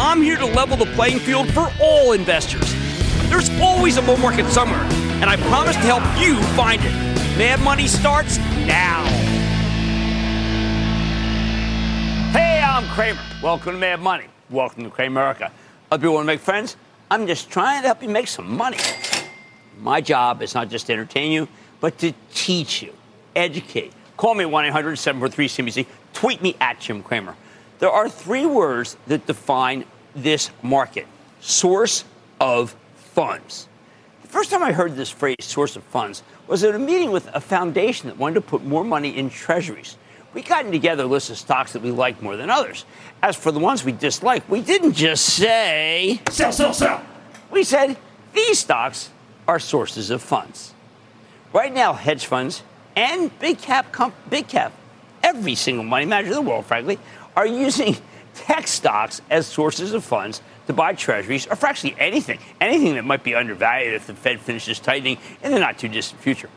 I'm here to level the playing field for all investors. There's always a bull market somewhere, and I promise to help you find it. Mad Money starts now. Hey, I'm Cramer. Welcome to Mad Money. Welcome to Cramerica. Other people want to make friends? I'm just trying to help you make some money. My job is not just to entertain you, but to teach you, educate. Call me 1 800 743 CNBC. Tweet me at Jim Cramer. There are three words that define this market source of funds. The first time I heard this phrase, source of funds, was at a meeting with a foundation that wanted to put more money in treasuries. We gotten together a list of stocks that we liked more than others. As for the ones we disliked, we didn't just say, sell, sell, sell. We said, these stocks are sources of funds. Right now, hedge funds and big cap, comp- big cap, every single money manager in the world, frankly, are using tech stocks as sources of funds to buy treasuries or for actually anything, anything that might be undervalued if the Fed finishes tightening in the not too distant future.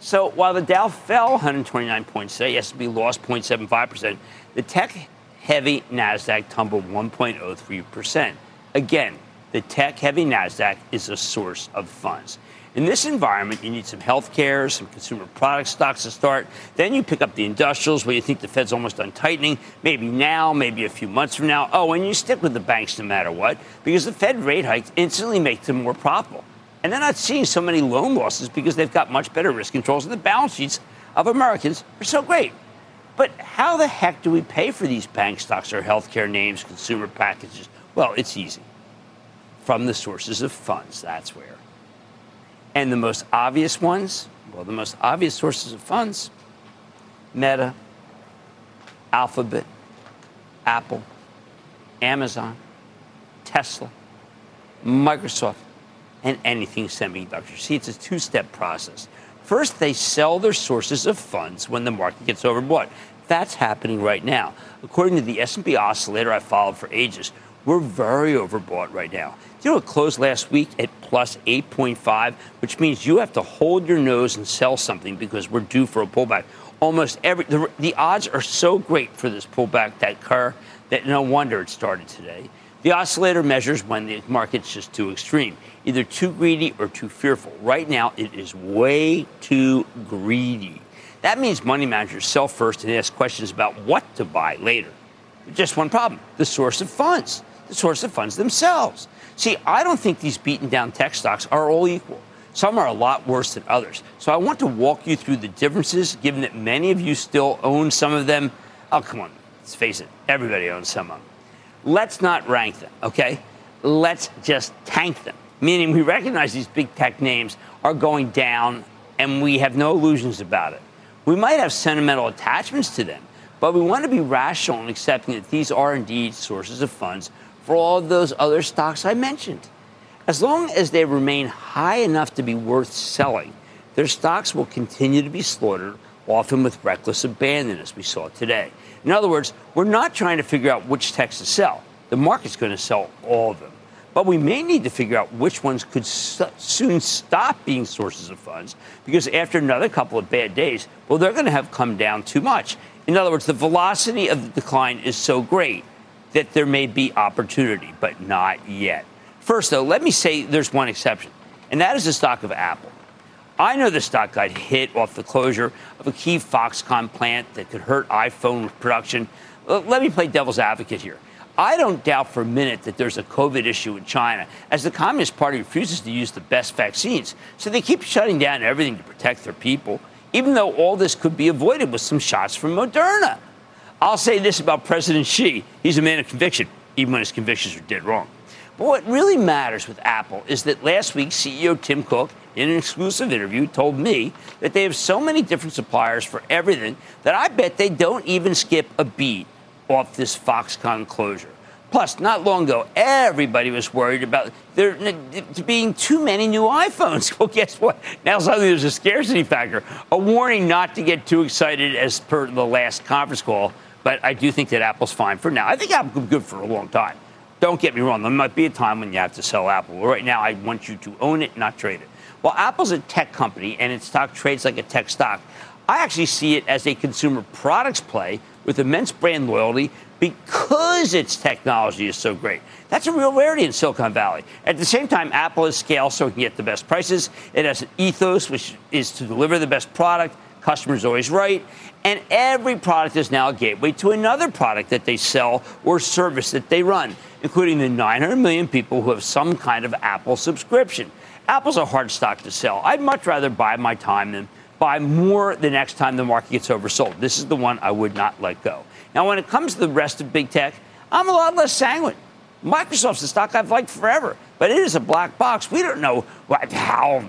So while the Dow fell 129 points today, S&P lost 0.75%, the tech-heavy Nasdaq tumbled 1.03%. Again, the tech-heavy Nasdaq is a source of funds. In this environment, you need some healthcare, some consumer product stocks to start. Then you pick up the industrials where you think the Fed's almost done tightening, maybe now, maybe a few months from now. Oh, and you stick with the banks no matter what, because the Fed rate hikes instantly make them more profitable. And they're not seeing so many loan losses because they've got much better risk controls, and the balance sheets of Americans are so great. But how the heck do we pay for these bank stocks or healthcare names, consumer packages? Well, it's easy. From the sources of funds, that's where. And the most obvious ones, well, the most obvious sources of funds Meta, Alphabet, Apple, Amazon, Tesla, Microsoft, and anything semiconductor. See, it's a two step process. First, they sell their sources of funds when the market gets overbought. That's happening right now. According to the S&P oscillator I followed for ages, we're very overbought right now. You know it closed last week at plus 8.5, which means you have to hold your nose and sell something because we're due for a pullback. Almost every the, the odds are so great for this pullback that car that no wonder it started today. The oscillator measures when the market's just too extreme, either too greedy or too fearful. Right now, it is way too greedy. That means money managers sell first and ask questions about what to buy later. Just one problem the source of funds the source of funds themselves. See, I don't think these beaten down tech stocks are all equal. Some are a lot worse than others. So I want to walk you through the differences, given that many of you still own some of them. Oh, come on, let's face it, everybody owns some of them. Let's not rank them, okay? Let's just tank them, meaning we recognize these big tech names are going down and we have no illusions about it. We might have sentimental attachments to them, but we want to be rational in accepting that these are indeed sources of funds for all those other stocks I mentioned. As long as they remain high enough to be worth selling, their stocks will continue to be slaughtered, often with reckless abandon, as we saw today. In other words, we're not trying to figure out which techs to sell. The market's going to sell all of them. But we may need to figure out which ones could soon stop being sources of funds because after another couple of bad days, well, they're going to have come down too much. In other words, the velocity of the decline is so great that there may be opportunity, but not yet. First, though, let me say there's one exception, and that is the stock of Apple. I know the stock got hit off the closure of a key Foxconn plant that could hurt iPhone production. Let me play devil's advocate here. I don't doubt for a minute that there's a COVID issue in China, as the Communist Party refuses to use the best vaccines. So they keep shutting down everything to protect their people, even though all this could be avoided with some shots from Moderna. I'll say this about President Xi he's a man of conviction, even when his convictions are dead wrong. But what really matters with Apple is that last week, CEO Tim Cook, in an exclusive interview, told me that they have so many different suppliers for everything that I bet they don't even skip a beat off this Foxconn closure. Plus, not long ago, everybody was worried about there being too many new iPhones. Well, guess what? Now suddenly there's a scarcity factor. A warning not to get too excited as per the last conference call, but I do think that Apple's fine for now. I think Apple's good for a long time. Don't get me wrong, there might be a time when you have to sell Apple. Right now, I want you to own it, not trade it. Well, Apple's a tech company and its stock trades like a tech stock. I actually see it as a consumer products play with immense brand loyalty because its technology is so great. That's a real rarity in Silicon Valley. At the same time, Apple has scale so it can get the best prices. It has an ethos, which is to deliver the best product. Customer's always right. And every product is now a gateway to another product that they sell or service that they run, including the 900 million people who have some kind of Apple subscription. Apple's a hard stock to sell. I'd much rather buy my time than buy more the next time the market gets oversold. This is the one I would not let go. Now, when it comes to the rest of big tech, I'm a lot less sanguine. Microsoft's a stock I've liked forever, but it is a black box. We don't know how,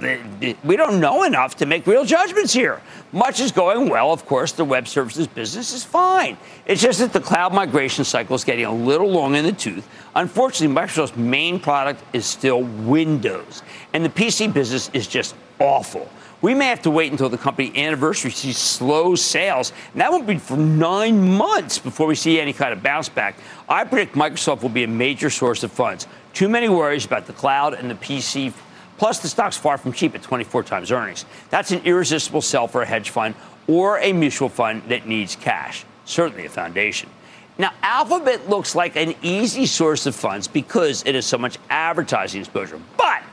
we don't know enough to make real judgments here. Much is going well, of course. The web services business is fine. It's just that the cloud migration cycle is getting a little long in the tooth. Unfortunately, Microsoft's main product is still Windows, and the PC business is just awful. We may have to wait until the company anniversary sees slow sales, and that won't be for nine months before we see any kind of bounce back. I predict Microsoft will be a major source of funds. Too many worries about the cloud and the PC. Plus, the stock's far from cheap at 24 times earnings. That's an irresistible sell for a hedge fund or a mutual fund that needs cash. Certainly a foundation. Now, Alphabet looks like an easy source of funds because it has so much advertising exposure. But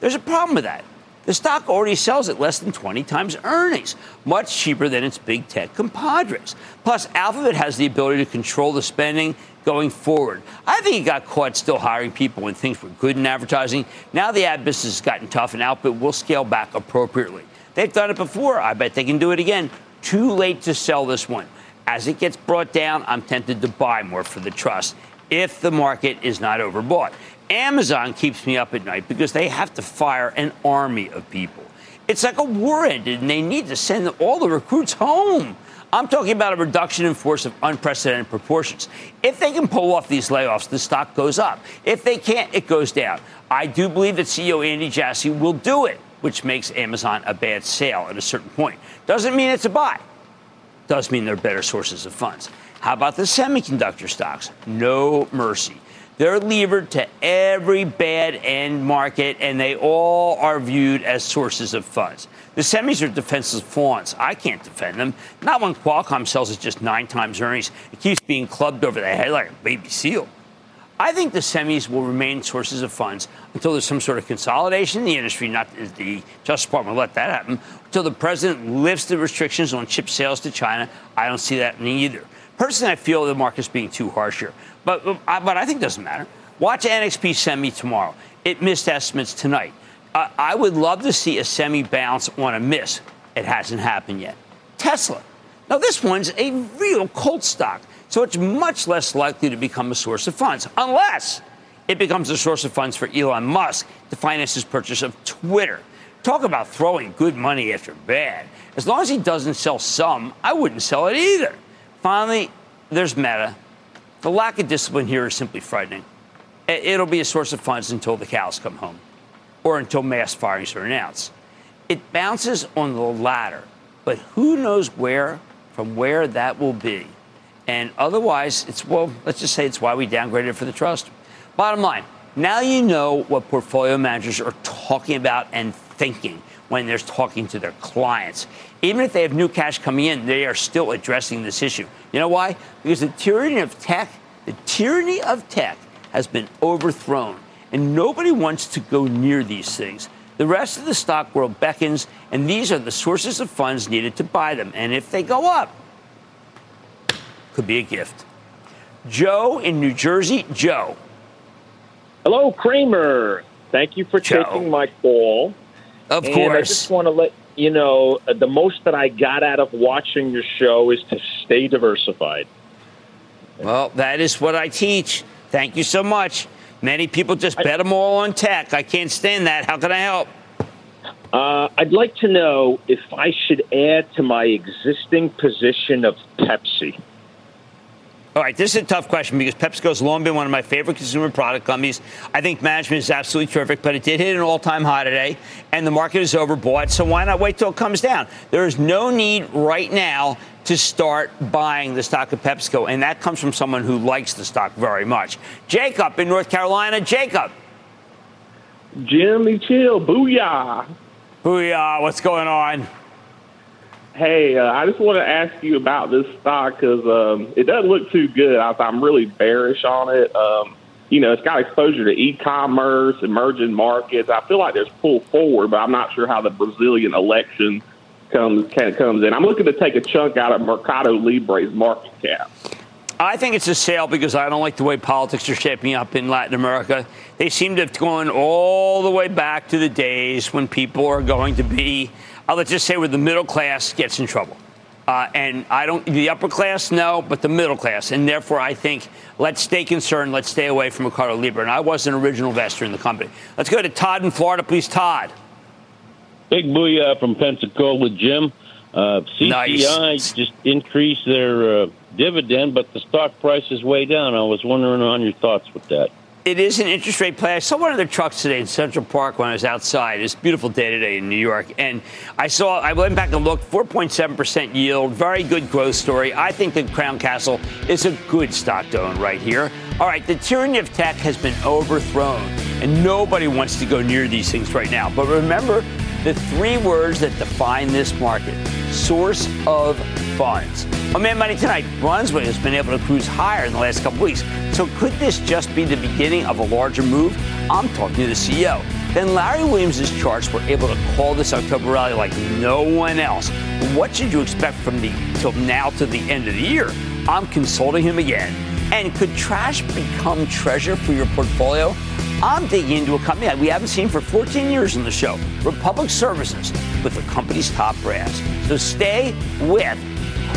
there's a problem with that. The stock already sells at less than 20 times earnings, much cheaper than its big tech compadres. Plus, Alphabet has the ability to control the spending going forward. I think it got caught still hiring people when things were good in advertising. Now the ad business has gotten tough and Alphabet will scale back appropriately. They've done it before. I bet they can do it again. Too late to sell this one. As it gets brought down, I'm tempted to buy more for the trust if the market is not overbought. Amazon keeps me up at night because they have to fire an army of people. It's like a war ended, and they need to send all the recruits home. I'm talking about a reduction in force of unprecedented proportions. If they can pull off these layoffs, the stock goes up. If they can't, it goes down. I do believe that CEO Andy Jassy will do it, which makes Amazon a bad sale at a certain point. Doesn't mean it's a buy. Does mean there are better sources of funds. How about the semiconductor stocks? No mercy. They're levered to every bad end market, and they all are viewed as sources of funds. The semis are defenseless fawns. I can't defend them. Not when Qualcomm sells at just nine times earnings. It keeps being clubbed over the head like a baby seal. I think the semis will remain sources of funds until there's some sort of consolidation in the industry. Not the Justice Department will let that happen. Until the president lifts the restrictions on chip sales to China, I don't see that either. Personally, I feel the market's being too harsh here. But, um, but I think it doesn't matter. Watch NXP Semi tomorrow. It missed estimates tonight. I would love to see a semi bounce on a miss. It hasn't happened yet. Tesla. Now, this one's a real cult stock, so it's much less likely to become a source of funds, unless it becomes a source of funds for Elon Musk to finance his purchase of Twitter. Talk about throwing good money after bad. As long as he doesn't sell some, I wouldn't sell it either. Finally, there's Meta. The lack of discipline here is simply frightening. It'll be a source of funds until the cows come home or until mass firings are announced. It bounces on the latter, but who knows where, from where that will be. And otherwise, it's, well, let's just say it's why we downgraded for the trust. Bottom line, Now you know what portfolio managers are talking about and thinking when they're talking to their clients. Even if they have new cash coming in, they are still addressing this issue. You know why? Because the tyranny of tech, the tyranny of tech has been overthrown, and nobody wants to go near these things. The rest of the stock world beckons, and these are the sources of funds needed to buy them. And if they go up, could be a gift. Joe in New Jersey. Joe. Hello, Cramer. Thank you for Joe. taking my call. Of and course. I just want to let you know the most that I got out of watching your show is to stay diversified. Well, that is what I teach. Thank you so much. Many people just bet them all on tech. I can't stand that. How can I help? Uh, I'd like to know if I should add to my existing position of Pepsi. All right, this is a tough question because PepsiCo has long been one of my favorite consumer product companies. I think management is absolutely terrific, but it did hit an all-time high today, and the market is overbought. So why not wait till it comes down? There is no need right now to start buying the stock of PepsiCo, and that comes from someone who likes the stock very much. Jacob in North Carolina, Jacob. Jimmy Chill, booyah! Booyah! What's going on? Hey, uh, I just want to ask you about this stock because um, it doesn't look too good. I, I'm really bearish on it. Um, you know, it's got exposure to e-commerce, emerging markets. I feel like there's pull forward, but I'm not sure how the Brazilian election comes can, comes in. I'm looking to take a chunk out of Mercado Libre's market cap. I think it's a sale because I don't like the way politics are shaping up in Latin America. They seem to have gone all the way back to the days when people are going to be uh, let's just say where the middle class gets in trouble. Uh, and I don't, the upper class, no, but the middle class. And therefore, I think let's stay concerned. Let's stay away from Mercado Libre. And I was an original investor in the company. Let's go to Todd in Florida, please. Todd. Big booyah from Pensacola, Jim. Uh, CCI nice. just increased their uh, dividend, but the stock price is way down. I was wondering on your thoughts with that it is an interest rate play. I saw one of their trucks today in Central Park when I was outside. It's a beautiful day today in New York. And I saw, I went back and looked, 4.7% yield, very good growth story. I think the Crown Castle is a good stock to own right here. All right, the tyranny of tech has been overthrown, and nobody wants to go near these things right now. But remember the three words that define this market source of funds. On Mad Money tonight, Brunswick has been able to cruise higher in the last couple weeks. So could this just be the beginning of a larger move? I'm talking to the CEO. Then Larry Williams' charts were able to call this October rally like no one else. What should you expect from the till now to the end of the year? I'm consulting him again. And could trash become treasure for your portfolio? I'm digging into a company that we haven't seen for 14 years in the show, Republic Services, with the company's top brass. So stay with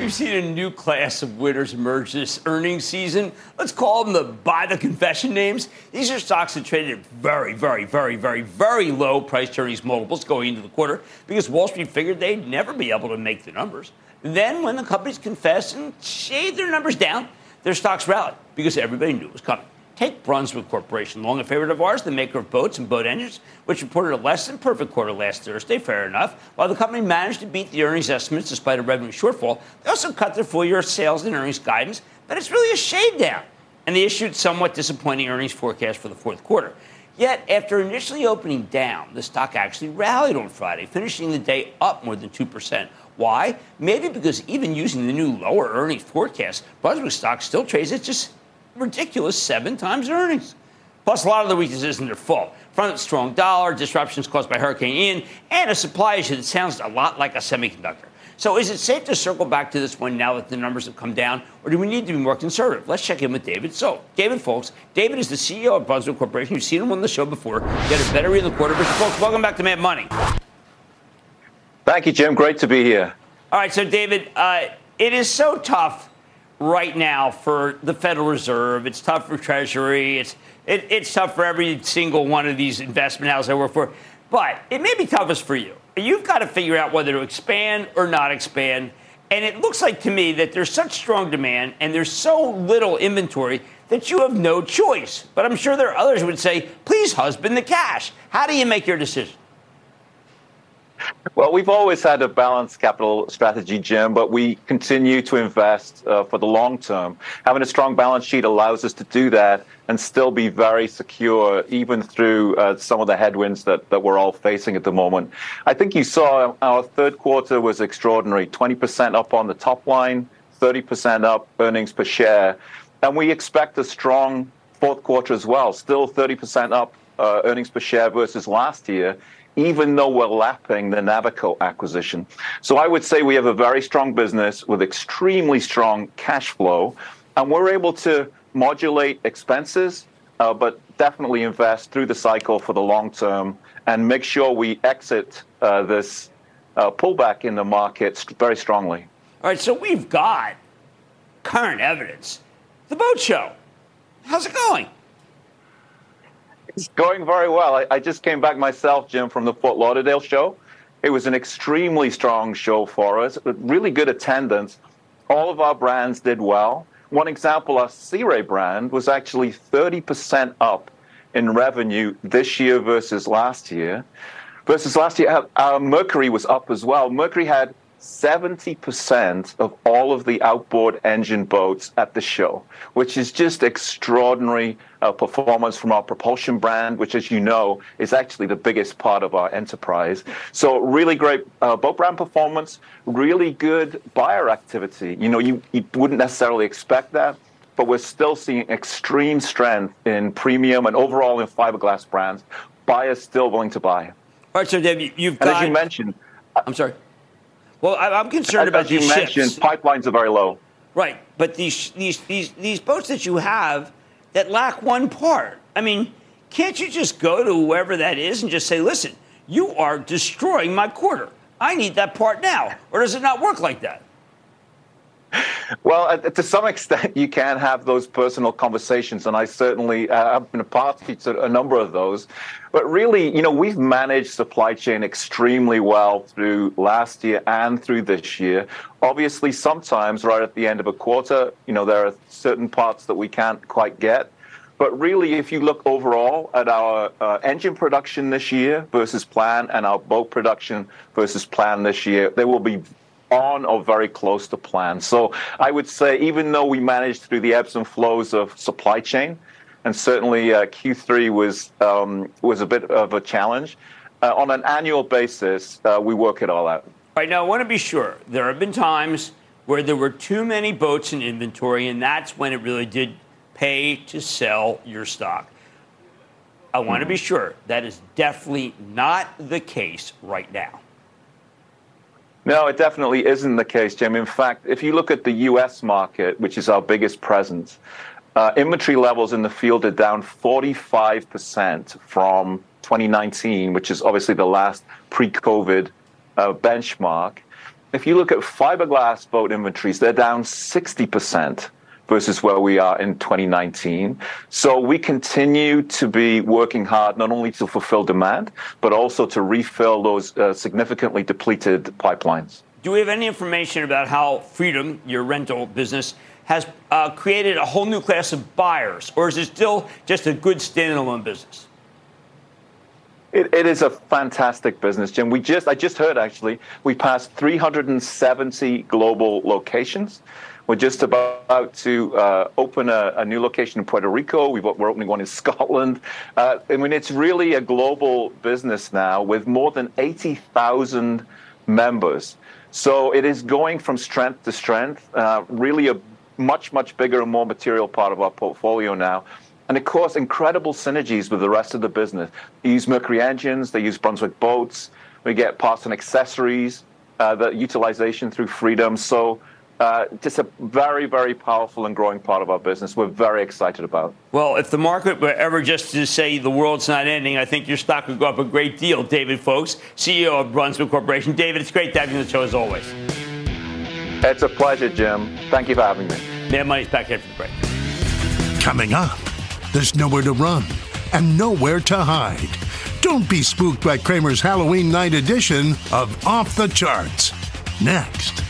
We've seen a new class of winners emerge this earnings season. Let's call them the buy the confession names. These are stocks that traded at very, very, very, very, very low price earnings multiples going into the quarter because Wall Street figured they'd never be able to make the numbers. Then, when the companies confessed and shaved their numbers down, their stocks rallied because everybody knew it was coming. Take Brunswick Corporation, long a favorite of ours, the maker of boats and boat engines, which reported a less than perfect quarter last Thursday, fair enough. While the company managed to beat the earnings estimates despite a revenue shortfall, they also cut their full year sales and earnings guidance, but it's really a shade down. And they issued somewhat disappointing earnings forecast for the fourth quarter. Yet, after initially opening down, the stock actually rallied on Friday, finishing the day up more than 2%. Why? Maybe because even using the new lower earnings forecast, Brunswick stock still trades at just ridiculous seven times earnings. Plus, a lot of the weakness isn't their fault. From the strong dollar, disruptions caused by Hurricane Ian, and a supply issue that sounds a lot like a semiconductor. So, is it safe to circle back to this one now that the numbers have come down, or do we need to be more conservative? Let's check in with David. So, David Foulkes, David is the CEO of Brunswick Corporation. You've seen him on the show before. Get a better read in the quarter. Mr. Foulkes, welcome back to Mad Money. Thank you, Jim. Great to be here. All right, so David, uh, it is so tough right now for the Federal Reserve. It's tough for Treasury. It's it, it's tough for every single one of these investment houses I work for. But it may be toughest for you. You've got to figure out whether to expand or not expand. And it looks like to me that there's such strong demand and there's so little inventory that you have no choice. But I'm sure there are others who would say, please husband the cash. How do you make your decision? Well, we've always had a balanced capital strategy, Jim, but we continue to invest uh, for the long term. Having a strong balance sheet allows us to do that and still be very secure, even through uh, some of the headwinds that, that we're all facing at the moment. I think you saw our third quarter was extraordinary 20% up on the top line, 30% up earnings per share. And we expect a strong fourth quarter as well, still 30% up uh, earnings per share versus last year even though we're lapping the Navico acquisition. So I would say we have a very strong business with extremely strong cash flow, and we're able to modulate expenses, uh, but definitely invest through the cycle for the long term and make sure we exit uh, this uh, pullback in the market very strongly. All right, so we've got current evidence. The boat show. How's it going? It's going very well. I, I, just came back myself, Jim, from the Fort Lauderdale show. It was an extremely strong show for us, really good attendance. All of our brands did well. One example, our Sea Ray brand was actually 30% up in revenue this year versus last year. Versus last year, our Mercury was up as well. Mercury had 70% of all of the outboard engine boats at the show, which is just extraordinary uh, performance from our propulsion brand, which, as you know, is actually the biggest part of our enterprise. So, really great uh, boat brand performance, really good buyer activity. You know, you, you wouldn't necessarily expect that, but we're still seeing extreme strength in premium and overall in fiberglass brands. Buyers still willing to buy. All right, so Dave, you've and as you mentioned, I'm sorry. Well, I, am concerned about as you these mentioned, ships. pipelines are very low. Right, but these these these these boats that you have that lack one part. I mean, can't you just go to whoever that is and just say, "Listen, you are destroying my quarter. I need that part now," or does it not work like that? Well, uh, to some extent, you can have those personal conversations, and I certainly uh, have been a party to a number of those. But really, you know, we've managed supply chain extremely well through last year and through this year. Obviously, sometimes right at the end of a quarter, you know, there are certain parts that we can't quite get. But really, if you look overall at our uh, engine production this year versus plan and our boat production versus plan this year, they will be on or very close to plan. So I would say, even though we managed through the ebbs and flows of supply chain, and certainly uh, Q3 was um, was a bit of a challenge. Uh, on an annual basis, uh, we work it all out. All right now, I want to be sure there have been times where there were too many boats in inventory, and that's when it really did pay to sell your stock. I want to be sure that is definitely not the case right now. No, it definitely isn't the case, Jim. In fact, if you look at the U.S. market, which is our biggest presence, uh, inventory levels in the field are down 45% from 2019, which is obviously the last pre COVID uh, benchmark. If you look at fiberglass boat inventories, they're down 60% versus where we are in 2019. So we continue to be working hard not only to fulfill demand, but also to refill those uh, significantly depleted pipelines. Do we have any information about how Freedom, your rental business, has uh, created a whole new class of buyers, or is it still just a good standalone business? It, it is a fantastic business, Jim. We just I just heard actually we passed 370 global locations. We're just about to uh, open a, a, new location in Puerto Rico. we are opening one in Scotland. Uh, I mean, it's really a global business now with more than 80,000 members. So it is going from strength to strength. Uh, really a much, much bigger and more material part of our portfolio now. And of course, incredible synergies with the rest of the business. They use Mercury engines, they use Brunswick boats, we get parts and accessories, uh, the utilization through Freedom. So uh, just a very, very powerful and growing part of our business. We're very excited about. Well, if the market were ever just to say the world's not ending, I think your stock would go up a great deal. David Foulkes, CEO of Brunswick Corporation. David, it's great to have you on the show as always. It's a pleasure, Jim. Thank you for having me. Mad Money's back here for the break. Coming up, there's nowhere to run and nowhere to hide. Don't be spooked by Cramer's Halloween night edition of Off the Charts. Next.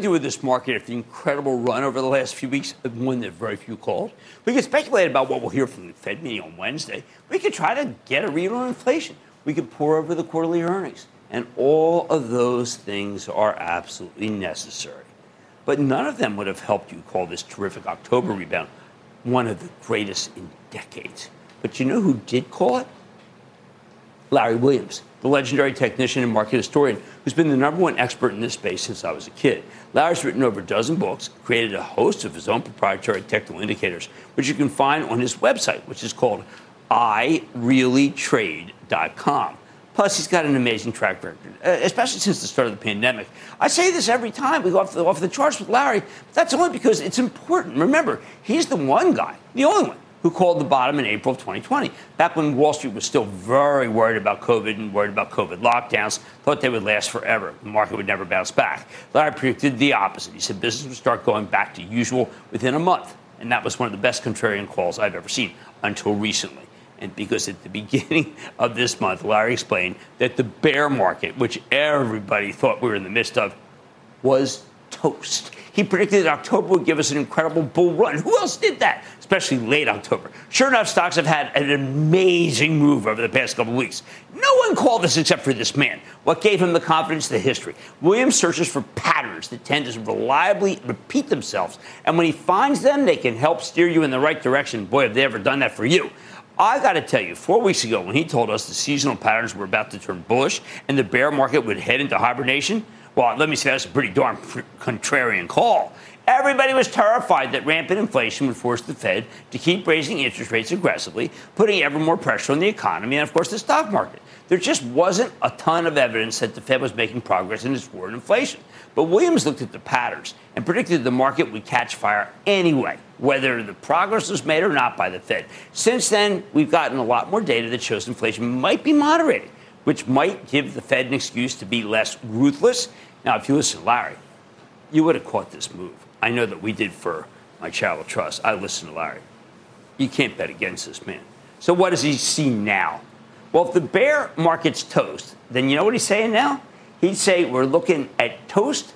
Do with this market if the incredible run over the last few weeks, one that very few called? We could speculate about what we'll hear from the Fed meeting on Wednesday. We could try to get a read on inflation. We could pour over the quarterly earnings. And all of those things are absolutely necessary. But none of them would have helped you call this terrific October rebound one of the greatest in decades. But you know who did call it? Larry Williams the legendary technician and market historian who's been the number one expert in this space since I was a kid. Larry's written over a dozen books, created a host of his own proprietary technical indicators, which you can find on his website, which is called ireallytrade.com. Plus, he's got an amazing track record, especially since the start of the pandemic. I say this every time we go off the, off the charts with Larry, that's only because it's important. Remember, he's the one guy, the only one, who called the bottom in April of 2020, back when Wall Street was still very worried about COVID and worried about COVID lockdowns, thought they would last forever. The market would never bounce back. Larry predicted the opposite. He said business would start going back to usual within a month. And that was one of the best contrarian calls I've ever seen until recently. And because at the beginning of this month, Larry explained that the bear market, which everybody thought we were in the midst of, was toast. He predicted that October would give us an incredible bull run. Who else did that? Especially late October. Sure enough, stocks have had an amazing move over the past couple of weeks. No one called this except for this man. What gave him the confidence? The history. Williams searches for patterns that tend to reliably repeat themselves. And when he finds them, they can help steer you in the right direction. Boy, have they ever done that for you. I got to tell you, four weeks ago, when he told us the seasonal patterns were about to turn bullish and the bear market would head into hibernation, well, let me say that's a pretty darn contrarian call. Everybody was terrified that rampant inflation would force the Fed to keep raising interest rates aggressively, putting ever more pressure on the economy and, of course, the stock market. There just wasn't a ton of evidence that the Fed was making progress in its war on inflation. But Williams looked at the patterns and predicted the market would catch fire anyway, whether the progress was made or not by the Fed. Since then, we've gotten a lot more data that shows inflation might be moderating which might give the Fed an excuse to be less ruthless. Now, if you listen to Larry, you would have caught this move. I know that we did for my charitable trust. I listened to Larry. You can't bet against this man. So, what does he see now? Well, if the bear market's toast, then you know what he's saying now? He'd say we're looking at toast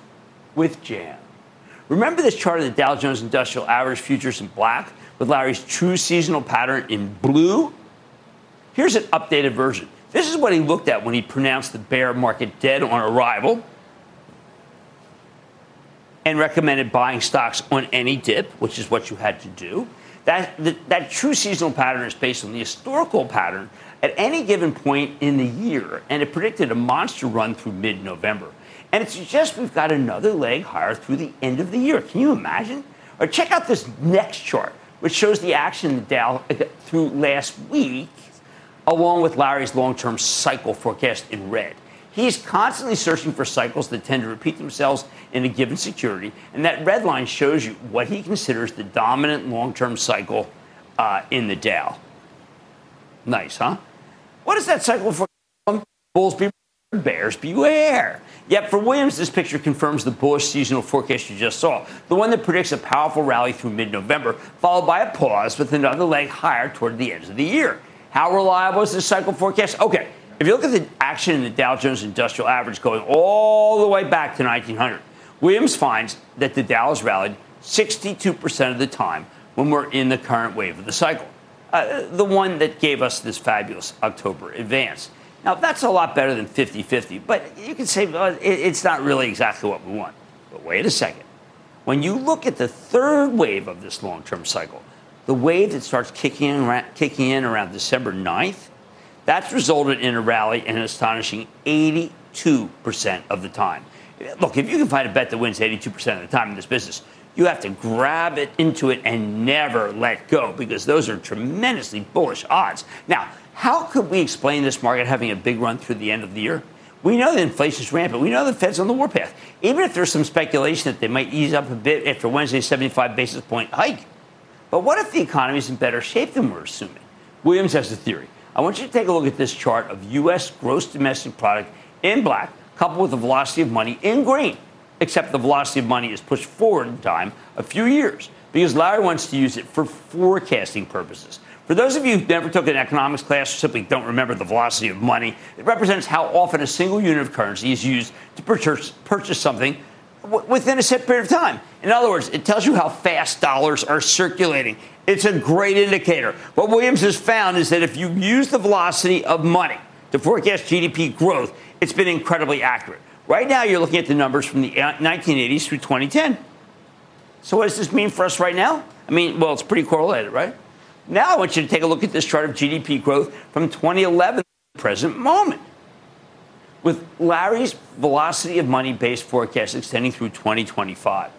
with jam. Remember this chart of the Dow Jones Industrial Average futures in black with Larry's true seasonal pattern in blue? Here's an updated version. This is what he looked at when he pronounced the bear market dead on arrival and recommended buying stocks on any dip, which is what you had to do. That, that, that true seasonal pattern is based on the historical pattern at any given point in the year, and it predicted a monster run through mid November. And it suggests we've got another leg higher through the end of the year. Can you imagine? Or check out this next chart, which shows the action in the Dow uh, through last week along with Larry's long term cycle forecast in red. He's constantly searching for cycles that tend to repeat themselves in a given security, and that red line shows you what he considers the dominant long term cycle uh, in the Dow. Nice, huh? What is that cycle for? Bulls beware, bears beware. Yet for Williams, this picture confirms the bullish seasonal forecast you just saw, the one that predicts a powerful rally through mid November, followed by a pause with another leg higher toward the end of the year. How reliable is this cycle forecast? Okay, if you look at the action in the Dow Jones Industrial Average going all the way back to 1900, Williams finds that the Dow has rallied 62% of the time when we're in the current wave of the cycle, uh, the one that gave us this fabulous October advance. Now, that's a lot better than 50 50, but you can say well, it's not really exactly what we want. But wait a second. When you look at the third wave of this long term cycle, the wave that starts kicking in, kicking in around December 9th, that's resulted in a rally and an astonishing 82% of the time. Look, if you can find a bet that wins 82% of the time in this business, you have to grab it into it and never let go because those are tremendously bullish odds. Now, how could we explain this market having a big run through the end of the year? We know that inflation is rampant. We know the Fed's on the warpath. Even if there's some speculation that they might ease up a bit after Wednesday's 75 basis point hike, but what if the economy is in better shape than we're assuming? Williams has a theory. I want you to take a look at this chart of U.S. gross domestic product in black, coupled with the velocity of money in green, except the velocity of money is pushed forward in time a few years because Larry wants to use it for forecasting purposes. For those of you who never took an economics class or simply don't remember the velocity of money, it represents how often a single unit of currency is used to purchase, purchase something within a set period of time. In other words, it tells you how fast dollars are circulating. It's a great indicator. What Williams has found is that if you use the velocity of money to forecast GDP growth, it's been incredibly accurate. Right now, you're looking at the numbers from the uh, 1980s through 2010. So, what does this mean for us right now? I mean, well, it's pretty correlated, right? Now, I want you to take a look at this chart of GDP growth from 2011 to the present moment with Larry's velocity of money based forecast extending through 2025.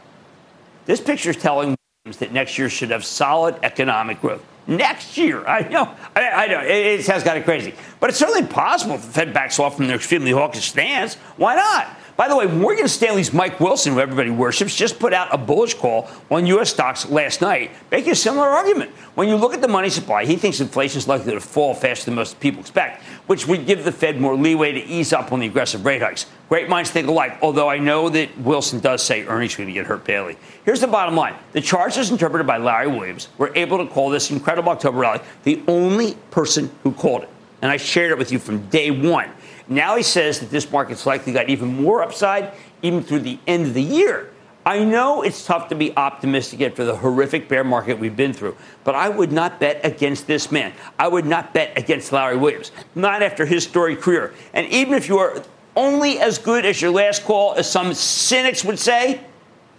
This picture is telling that next year should have solid economic growth. Next year, I know, I, I know, it, it has got it crazy, but it's certainly possible if the Fed backs off from their extremely hawkish stance. Why not? By the way, Morgan Stanley's Mike Wilson, who everybody worships, just put out a bullish call on U.S. stocks last night, making a similar argument. When you look at the money supply, he thinks inflation is likely to fall faster than most people expect, which would give the Fed more leeway to ease up on the aggressive rate hikes. Great minds think alike, although I know that Wilson does say earnings are going to get hurt badly. Here's the bottom line. The charts as interpreted by Larry Williams were able to call this incredible October rally the only person who called it. And I shared it with you from day one. Now he says that this market's likely got even more upside even through the end of the year. I know it's tough to be optimistic after the horrific bear market we've been through, but I would not bet against this man. I would not bet against Larry Williams, not after his storied career. And even if you are only as good as your last call, as some cynics would say,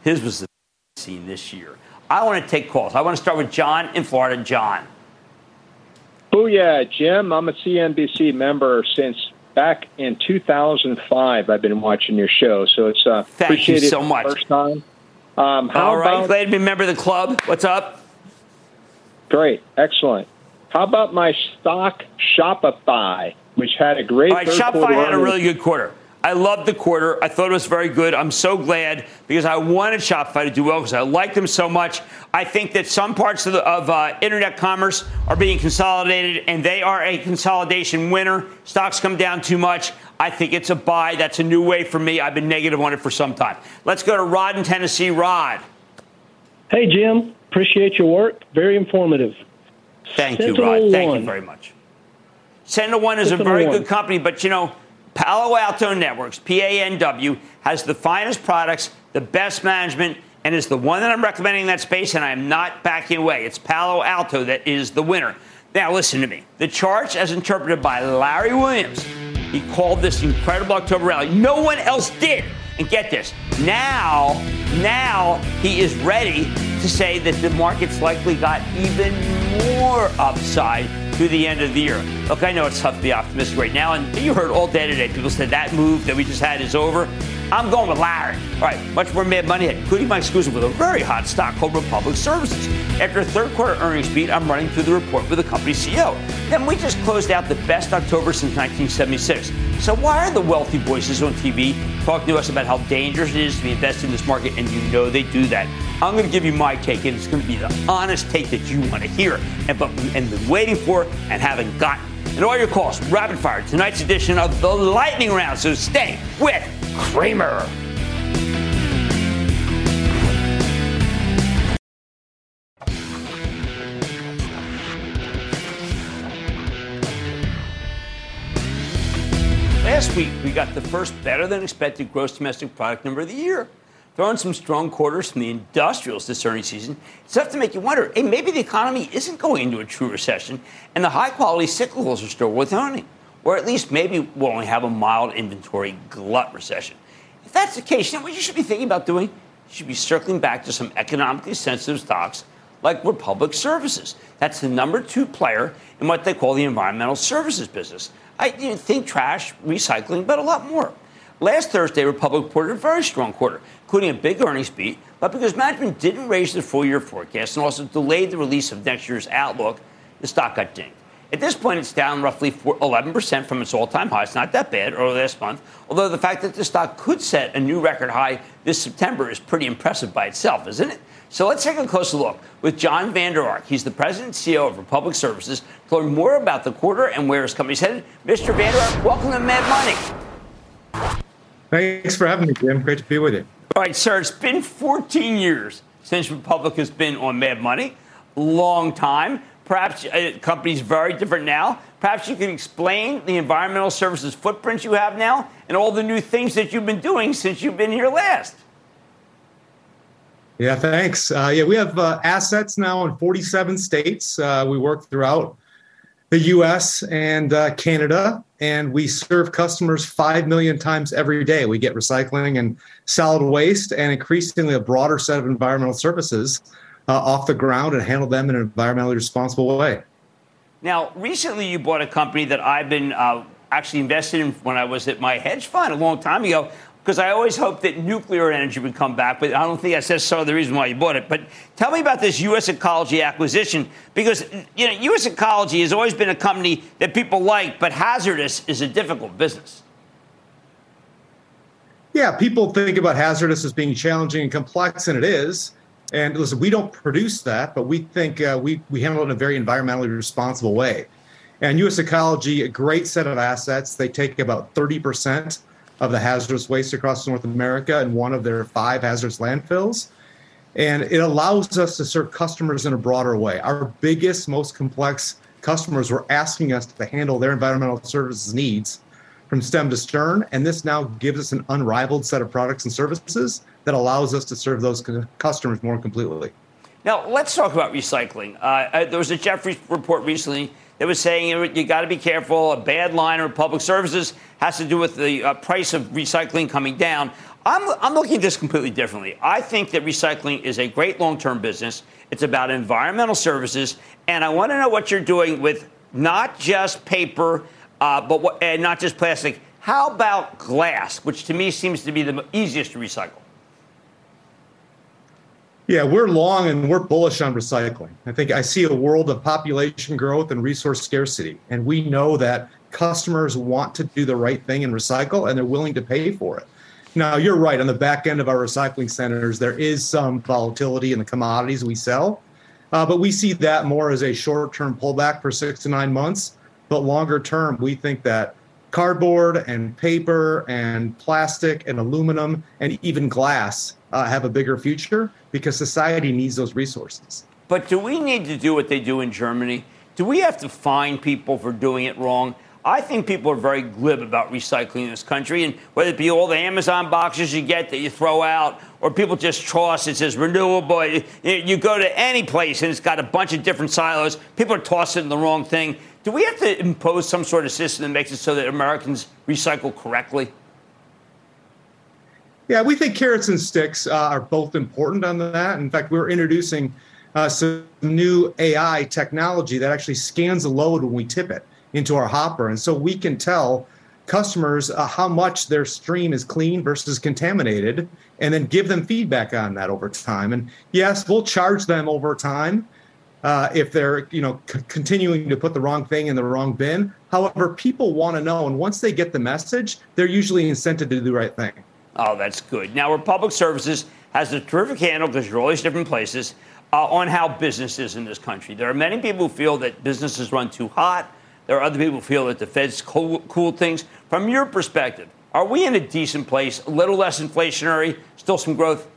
his was the scene this year. I want to take calls. I want to start with John in Florida. John. Oh yeah, Jim. I'm a CNBC member since back in 2005. I've been watching your show, so it's uh, Thank you so much. First time. Um, how All right, about, glad to be a member of the club. What's up? Great, excellent. How about my stock Shopify, which had a great. All right, Shopify had a really good quarter. I loved the quarter. I thought it was very good. I'm so glad because I wanted Shopify to do well because I liked them so much. I think that some parts of, the, of uh, internet commerce are being consolidated, and they are a consolidation winner. Stocks come down too much. I think it's a buy. That's a new way for me. I've been negative on it for some time. Let's go to Rod in Tennessee. Rod. Hey, Jim. Appreciate your work. Very informative. Thank you, Sentinel Rod. Thank you very much. Sentinel One is a very One. good company, but you know, Palo Alto Networks, PANW, has the finest products, the best management, and is the one that I'm recommending in that space, and I'm not backing away. It's Palo Alto that is the winner. Now, listen to me. The charts, as interpreted by Larry Williams, he called this incredible October rally. No one else did. And get this. Now, now he is ready to say that the market's likely got even more upside through the end of the year. Look, I know it's tough to be optimistic right now, and you heard all day today people said that move that we just had is over. I'm going with Larry. All right, much more Mad Money including my exclusive with a very hot stock called Republic Services. After a third quarter earnings beat, I'm running through the report with the company's CEO. Then we just closed out the best October since 1976. So why are the wealthy voices on TV talking to us about how dangerous it is to be investing in this market? And you know they do that. I'm going to give you my take, and it's going to be the honest take that you want to hear, and but and been waiting for and haven't gotten. And all your calls, rapid fire, tonight's edition of the Lightning Round. So stay with Cramer. Last week, we got the first better than expected gross domestic product number of the year. Throwing some strong quarters from the industrials this earnings season, it's enough to make you wonder hey, maybe the economy isn't going into a true recession and the high quality cyclicals are still worth owning. Or at least maybe we'll only have a mild inventory glut recession. If that's the case, you know what you should be thinking about doing? You should be circling back to some economically sensitive stocks like Republic Services. That's the number two player in what they call the environmental services business. I you know, think trash, recycling, but a lot more. Last Thursday, Republic reported a very strong quarter, including a big earnings beat, but because management didn't raise the full year forecast and also delayed the release of next year's outlook, the stock got dinged. At this point, it's down roughly 11% from its all time high. It's not that bad early last month, although the fact that the stock could set a new record high this September is pretty impressive by itself, isn't it? So let's take a closer look with John Vander Ark. He's the president and CEO of Republic Services to learn more about the quarter and where his company's headed. Mr. Vander Ark, welcome to Mad Money. Thanks for having me, Jim. Great to be with you. All right, sir, it's been 14 years since Republic has been on Mad Money. Long time. Perhaps uh, the company's very different now. Perhaps you can explain the environmental services footprint you have now and all the new things that you've been doing since you've been here last. Yeah, thanks. Uh, yeah, we have uh, assets now in 47 states. Uh, we work throughout the U.S. and uh, Canada, and we serve customers 5 million times every day. We get recycling and solid waste and increasingly a broader set of environmental services uh, off the ground and handle them in an environmentally responsible way. Now, recently you bought a company that I've been uh, actually invested in when I was at my hedge fund a long time ago because I always hoped that nuclear energy would come back, but I don't think that's necessarily the reason why you bought it. But tell me about this U.S. Ecology acquisition because you know U.S. Ecology has always been a company that people like, but hazardous is a difficult business. Yeah, people think about hazardous as being challenging and complex, and it is. And listen, we don't produce that, but we think uh, we we handle it in a very environmentally responsible way. And U.S. Ecology, a great set of assets. They take about 30% of the hazardous waste across North America in one of their five hazardous landfills. And it allows us to serve customers in a broader way. Our biggest, most complex customers were asking us to handle their environmental services needs from stem to stern. And this now gives us an unrivaled set of products and services that allows us to serve those customers more completely. Now, let's talk about recycling. Uh, uh there was a Jefferies report recently that was saying you got to be careful. A bad line of public services has to do with the uh, price of recycling coming down. I'm, I'm looking at this completely differently. I think that recycling is a great long term business. It's about environmental services. And I want to know what you're doing with not just paper, uh, but what, and not just plastic. How about glass, which to me seems to be the easiest to recycle? Yeah, we're long and we're bullish on recycling. I think I see a world of population growth and resource scarcity. And we know that customers want to do the right thing and recycle, and they're willing to pay for it. Now, you're right. On the back end of our recycling centers, there is some volatility in the commodities we sell. Uh, but we see that more as a short term pullback for six to nine months. But longer term, we think that cardboard and paper and plastic and aluminum and even glass uh, have a bigger future because society needs those resources. But do we need to do what they do in Germany? Do we have to fine people for doing it wrong? I think people are very glib about recycling in this country, and whether it be all the Amazon boxes you get that you throw out, or people just toss it says renewable. You go to any place and it's got a bunch of different silos. People are tossing the wrong thing. Do we have to impose some sort of system that makes it so that Americans recycle correctly? Yeah, we think carrots and sticks uh, are both important on that. In fact, we're introducing uh, some new AI technology that actually scans the load when we tip it into our hopper. And so we can tell customers uh, how much their stream is clean versus contaminated and then give them feedback on that over time. And yes, we'll charge them over time uh, if they're you know c- continuing to put the wrong thing in the wrong bin. However, people want to know, and once they get the message, they're usually incented to do the right thing. Oh, that's good. Now, Republic Services has a terrific handle because you're always different places uh, on how business is in this country. There are many people who feel that businesses run too hot. There are other people who feel that the Fed's cool, cool things. From your perspective, are we in a decent place? A little less inflationary, still some growth?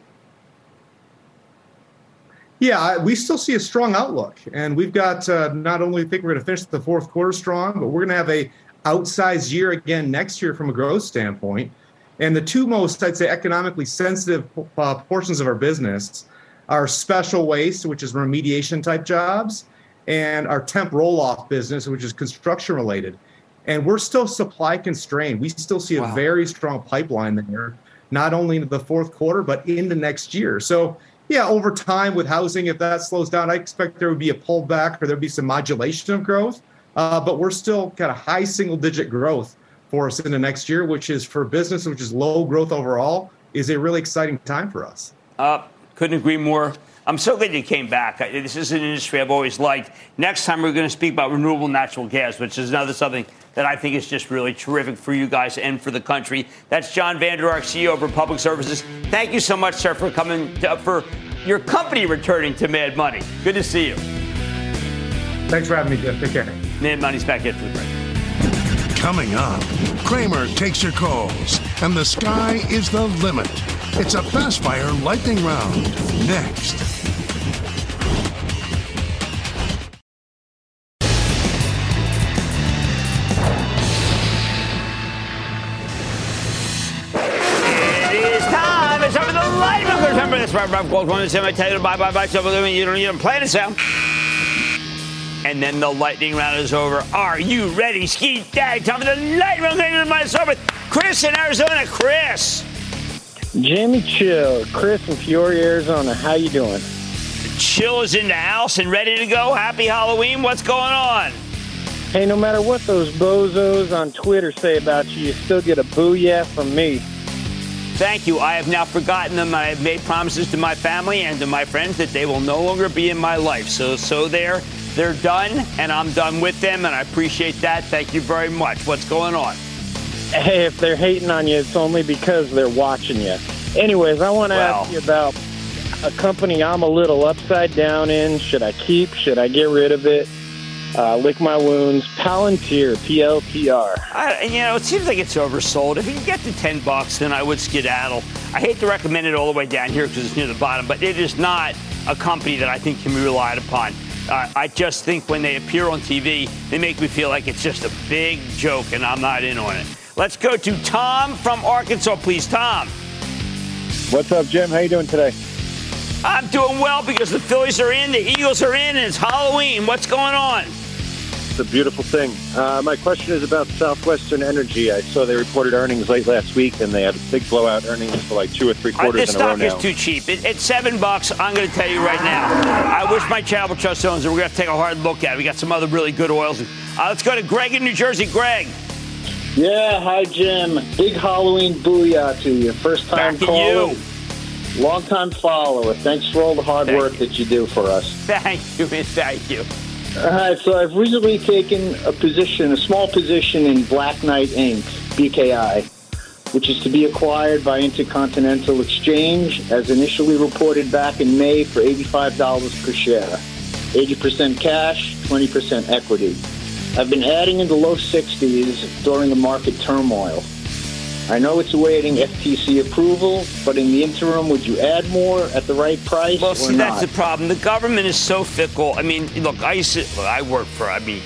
Yeah, we still see a strong outlook, and we've got uh, not only think we're going to finish the fourth quarter strong, but we're going to have a outsized year again next year from a growth standpoint. And the two most, I'd say, economically sensitive uh, portions of our business are special waste, which is remediation type jobs, and our temp roll off business, which is construction related. And we're still supply constrained. We still see a wow. very strong pipeline there, not only into the fourth quarter, but into next year. So, yeah, over time with housing, if that slows down, I expect there would be a pullback or there'd be some modulation of growth. Uh, but we're still kind of high single digit growth for us in the next year, which is for business, which is low growth overall, is a really exciting time for us. Uh, couldn't agree more. I'm so glad you came back. This is an industry I've always liked. Next time, we're going to speak about renewable natural gas, which is another something that I think is just really terrific for you guys and for the country. That's John Vander Ark, CEO of Republic Services. Thank you so much, sir, for coming to, for your company returning to Mad Money. Good to see you. Thanks for having me, Jeff. Take care. Mad Money's back in for the break. Coming up, Cramer takes your calls, and the sky is the limit. It's a fast fire lightning round. Next. It is time. It's the lightning. Remember this, you bye, bye, bye. You don't even play the sound and then the lightning round is over. Are you ready, Ski Dad? Time for the lightning round. Chris in Arizona. Chris. Jimmy Chill, Chris in Peoria, Arizona. How you doing? Chill is in the house and ready to go. Happy Halloween. What's going on? Hey, no matter what those bozos on Twitter say about you, you still get a booyah from me. Thank you. I have now forgotten them. I have made promises to my family and to my friends that they will no longer be in my life. So, so there. They're done, and I'm done with them, and I appreciate that. Thank you very much. What's going on? Hey, if they're hating on you, it's only because they're watching you. Anyways, I want to ask you about a company I'm a little upside down in. Should I keep? Should I get rid of it? Uh, lick my wounds. Palantir, PLTR. I, you know, it seems like it's oversold. If you can get to 10 bucks, then I would skedaddle. I hate to recommend it all the way down here because it's near the bottom, but it is not a company that I think can be relied upon. Uh, I just think when they appear on TV, they make me feel like it's just a big joke, and I'm not in on it. Let's go to Tom from Arkansas, please. Tom. What's up, Jim? How you doing today? I'm doing well because the Phillies are in, the Eagles are in, and it's Halloween. What's going on? It's a beautiful thing. Uh, my question is about Southwestern Energy. I saw they reported earnings late last week, and they had a big blowout earnings for like two or three Uh, quarters this in a row stock is too cheap. It, it's seven bucks. I'm going to tell you right now. I wish my charitable trust owns it. We're going to to take a hard look at it. We got some other really good oils. Uh, let's go to Greg in New Jersey. Greg. Yeah, hi Jim. Big Halloween booyah to you. First time Back caller, you. long time follower. Thanks for all the hard work that you do for us. Thank you. Thank you. All right, so I've recently taken a position, a small position in Black Knight Inc., BKI, which is to be acquired by Intercontinental Exchange, as initially reported back in May for $85 per share. 80% cash, 20% equity. I've been adding in the low 60s during the market turmoil. I know it's awaiting FTC approval, but in the interim, would you add more at the right price Well, or see, not? that's the problem. The government is so fickle. I mean, look, ICE, I work for, I mean,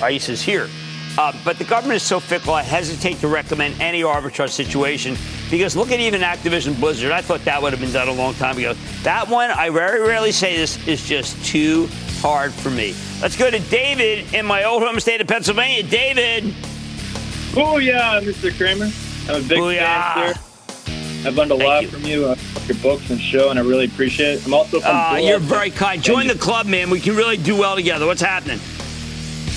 ICE is here. Uh, but the government is so fickle, I hesitate to recommend any arbitrage situation because look at even Activision Blizzard. I thought that would have been done a long time ago. That one, I very rarely say this, is just too hard for me. Let's go to David in my old home state of Pennsylvania. David. Oh yeah, Mr. Cramer. I'm a big Booyah. fan, sir. I've learned a lot from you, uh, your books and show, and I really appreciate it. I'm also from. Uh, you're very kind. Join the club, man. We can really do well together. What's happening?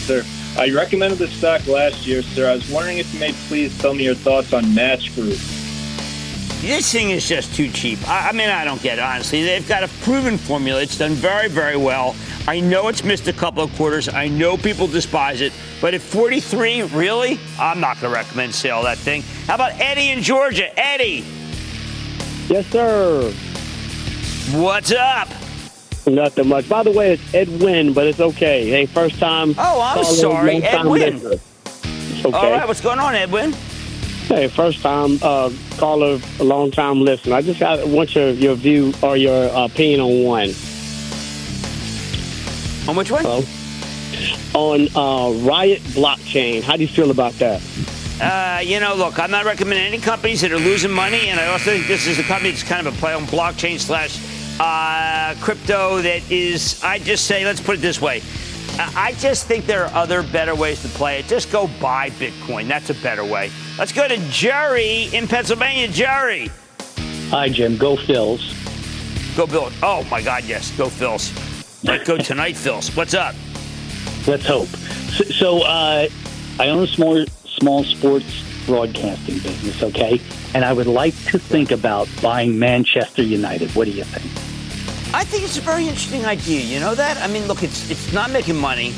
sir. I recommended the stock last year, sir. I was wondering if you may please tell me your thoughts on Match Group. This thing is just too cheap. I, I mean, I don't get it, honestly. They've got a proven formula. It's done very, very well. I know it's missed a couple of quarters. I know people despise it. But at 43, really? I'm not going to recommend sale that thing. How about Eddie in Georgia? Eddie. Yes, sir. What's up? Nothing much. By the way, it's Edwin, but it's okay. Hey, first time. Oh, I'm sorry, Edwin. okay. All right, what's going on, Edwin? Hey, first time uh, caller, a long time listener. I just got want your your view or your opinion on one. On which one? on uh, Riot blockchain. How do you feel about that? Uh, you know, look, I'm not recommending any companies that are losing money, and I also think this is a company that's kind of a play on blockchain slash uh, crypto that is, I just say, let's put it this way. I just think there are other better ways to play it. Just go buy Bitcoin. That's a better way. Let's go to Jerry in Pennsylvania. Jerry. Hi, Jim. Go Phils. Go Bill. Oh, my God, yes. Go Phils. Let's go tonight, Phils. What's up? Let's hope. So, so uh, I own a small, small sports broadcasting business, okay? And I would like to think about buying Manchester United. What do you think? I think it's a very interesting idea. You know that? I mean, look, it's it's not making money.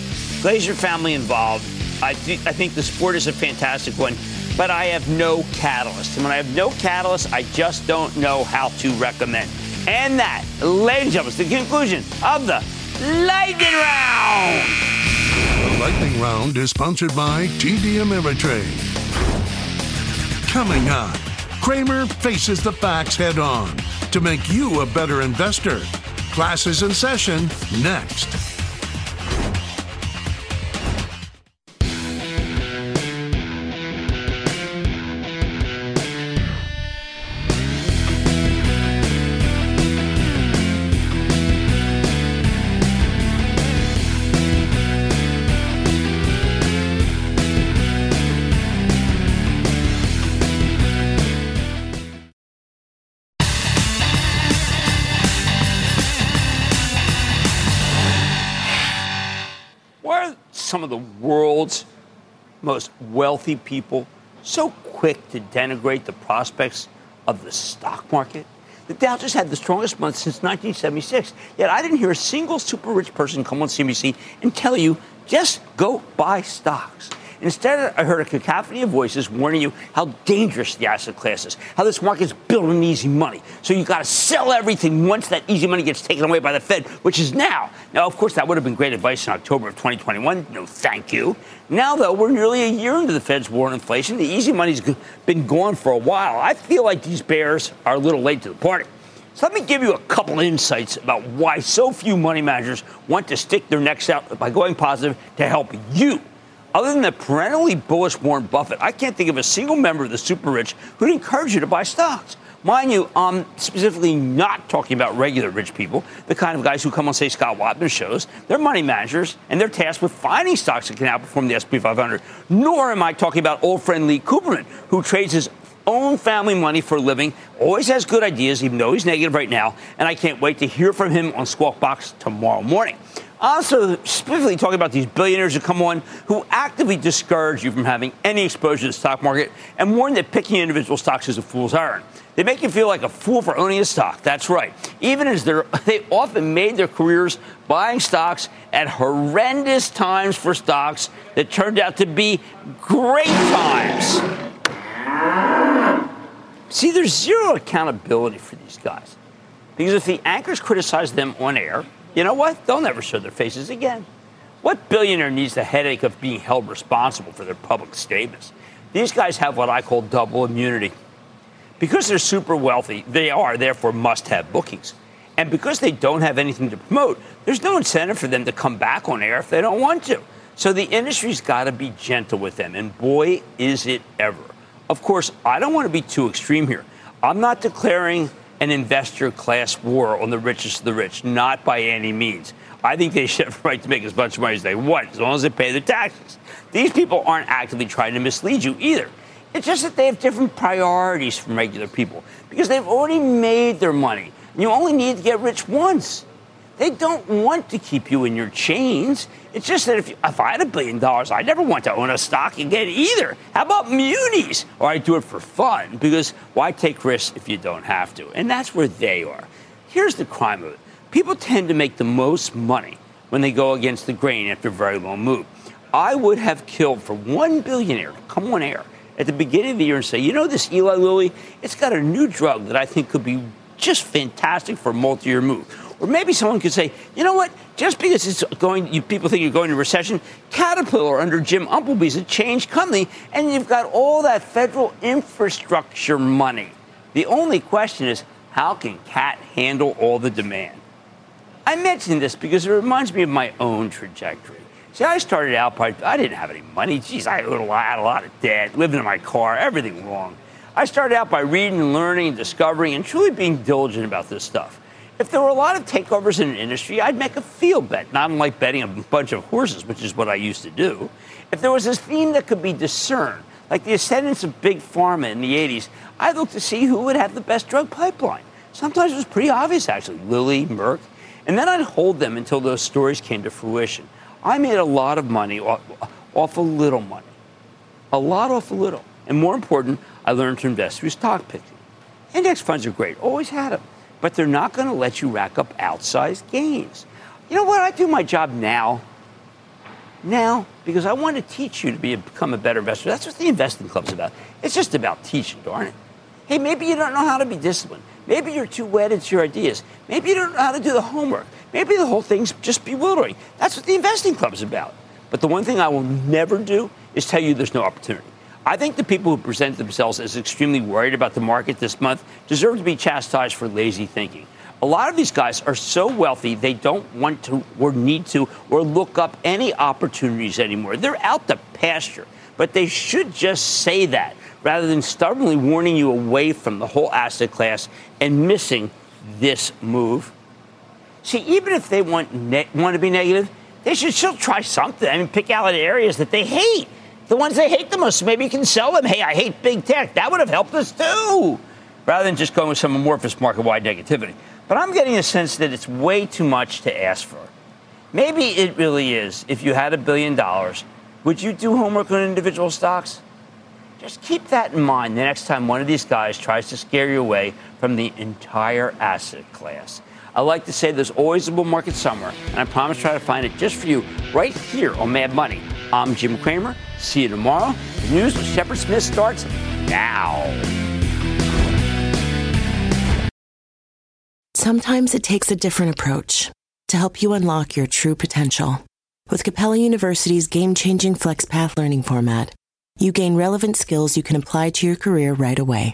Glazer family involved. I think I think the sport is a fantastic one, but I have no catalyst. And when I have no catalyst, I just don't know how to recommend. And that, ladies and gentlemen, is the conclusion of the lightning round. The lightning round is sponsored by TD Ameritrade. Coming up, Cramer faces the facts head on to make you a better investor. Classes in session next. Some of the world's most wealthy people so quick to denigrate the prospects of the stock market? The Dow just had the strongest month since 1976. Yet I didn't hear a single super rich person come on CNBC and tell you just go buy stocks. Instead, I heard a cacophony of voices warning you how dangerous the asset class is, how this market's built on easy money. So you got to sell everything once that easy money gets taken away by the Fed, which is now. Now, of course, that would have been great advice in October of 2021. No, thank you. Now, though, we're nearly a year into the Fed's war on inflation. The easy money's been gone for a while. I feel like these bears are a little late to the party. So let me give you a couple insights about why so few money managers want to stick their necks out by going positive to help you. Other than the perennially bullish Warren Buffett, I can't think of a single member of the super rich who'd encourage you to buy stocks. Mind you, I'm specifically not talking about regular rich people, the kind of guys who come on, say, Scott Wapner shows. They're money managers, and they're tasked with finding stocks that can outperform the S&P 500. Nor am I talking about old friend Lee Cooperman, who trades his own family money for a living, always has good ideas, even though he's negative right now, and I can't wait to hear from him on Squawk Box tomorrow morning. Also, specifically talking about these billionaires who come on who actively discourage you from having any exposure to the stock market and warn that picking individual stocks is a fool's errand. They make you feel like a fool for owning a stock. That's right. Even as they often made their careers buying stocks at horrendous times for stocks that turned out to be great times. See, there's zero accountability for these guys. Because if the anchors criticize them on air, you know what? They'll never show their faces again. What billionaire needs the headache of being held responsible for their public statements? These guys have what I call double immunity. Because they're super wealthy, they are, therefore, must have bookings. And because they don't have anything to promote, there's no incentive for them to come back on air if they don't want to. So the industry's got to be gentle with them. And boy, is it ever. Of course, I don't want to be too extreme here. I'm not declaring an investor class war on the richest of the rich, not by any means. I think they should have a right to make as much money as they want, as long as they pay their taxes. These people aren't actively trying to mislead you either. It's just that they have different priorities from regular people because they've already made their money. You only need to get rich once. They don't want to keep you in your chains. It's just that if, you, if I had a billion dollars, I'd never want to own a stock again either. How about munis? Or I do it for fun because why take risks if you don't have to? And that's where they are. Here's the crime of it people tend to make the most money when they go against the grain after a very long move. I would have killed for one billionaire to come on air at the beginning of the year and say, you know, this Eli Lilly, it's got a new drug that I think could be just fantastic for a multi year move. Or maybe someone could say, you know what? Just because it's going, you, people think you're going to recession, Caterpillar under Jim is a changed company, and you've got all that federal infrastructure money. The only question is, how can Cat handle all the demand? I mention this because it reminds me of my own trajectory. See, I started out by, I didn't have any money. Geez, I had a, lot, had a lot of debt, living in my car, everything wrong. I started out by reading and learning and discovering and truly being diligent about this stuff. If there were a lot of takeovers in an industry, I'd make a field bet, not unlike betting a bunch of horses, which is what I used to do. If there was a theme that could be discerned, like the ascendance of big pharma in the 80s, I'd look to see who would have the best drug pipeline. Sometimes it was pretty obvious, actually Lilly, Merck. And then I'd hold them until those stories came to fruition. I made a lot of money off, off a little money, a lot off a little. And more important, I learned to invest through stock picking. Index funds are great, always had them but they're not going to let you rack up outsized gains. You know what? I do my job now. Now, because I want to teach you to be, become a better investor. That's what the investing club's about. It's just about teaching, darn it. Hey, maybe you don't know how to be disciplined. Maybe you're too wedded to your ideas. Maybe you don't know how to do the homework. Maybe the whole thing's just bewildering. That's what the investing club's about. But the one thing I will never do is tell you there's no opportunity. I think the people who present themselves as extremely worried about the market this month deserve to be chastised for lazy thinking. A lot of these guys are so wealthy they don't want to or need to or look up any opportunities anymore. They're out the pasture, but they should just say that rather than stubbornly warning you away from the whole asset class and missing this move. See, even if they want ne- want to be negative, they should still try something. I mean, pick out areas that they hate the ones they hate the most. Maybe you can sell them. Hey, I hate big tech. That would have helped us too, rather than just going with some amorphous market wide negativity. But I'm getting a sense that it's way too much to ask for. Maybe it really is. If you had a billion dollars, would you do homework on individual stocks? Just keep that in mind the next time one of these guys tries to scare you away from the entire asset class. I like to say there's always a bull market somewhere, and I promise to try to find it just for you right here on Mad Money I'm Jim Cramer. See you tomorrow. The news with Shepard Smith starts now. Sometimes it takes a different approach to help you unlock your true potential. With Capella University's game changing FlexPath learning format, you gain relevant skills you can apply to your career right away.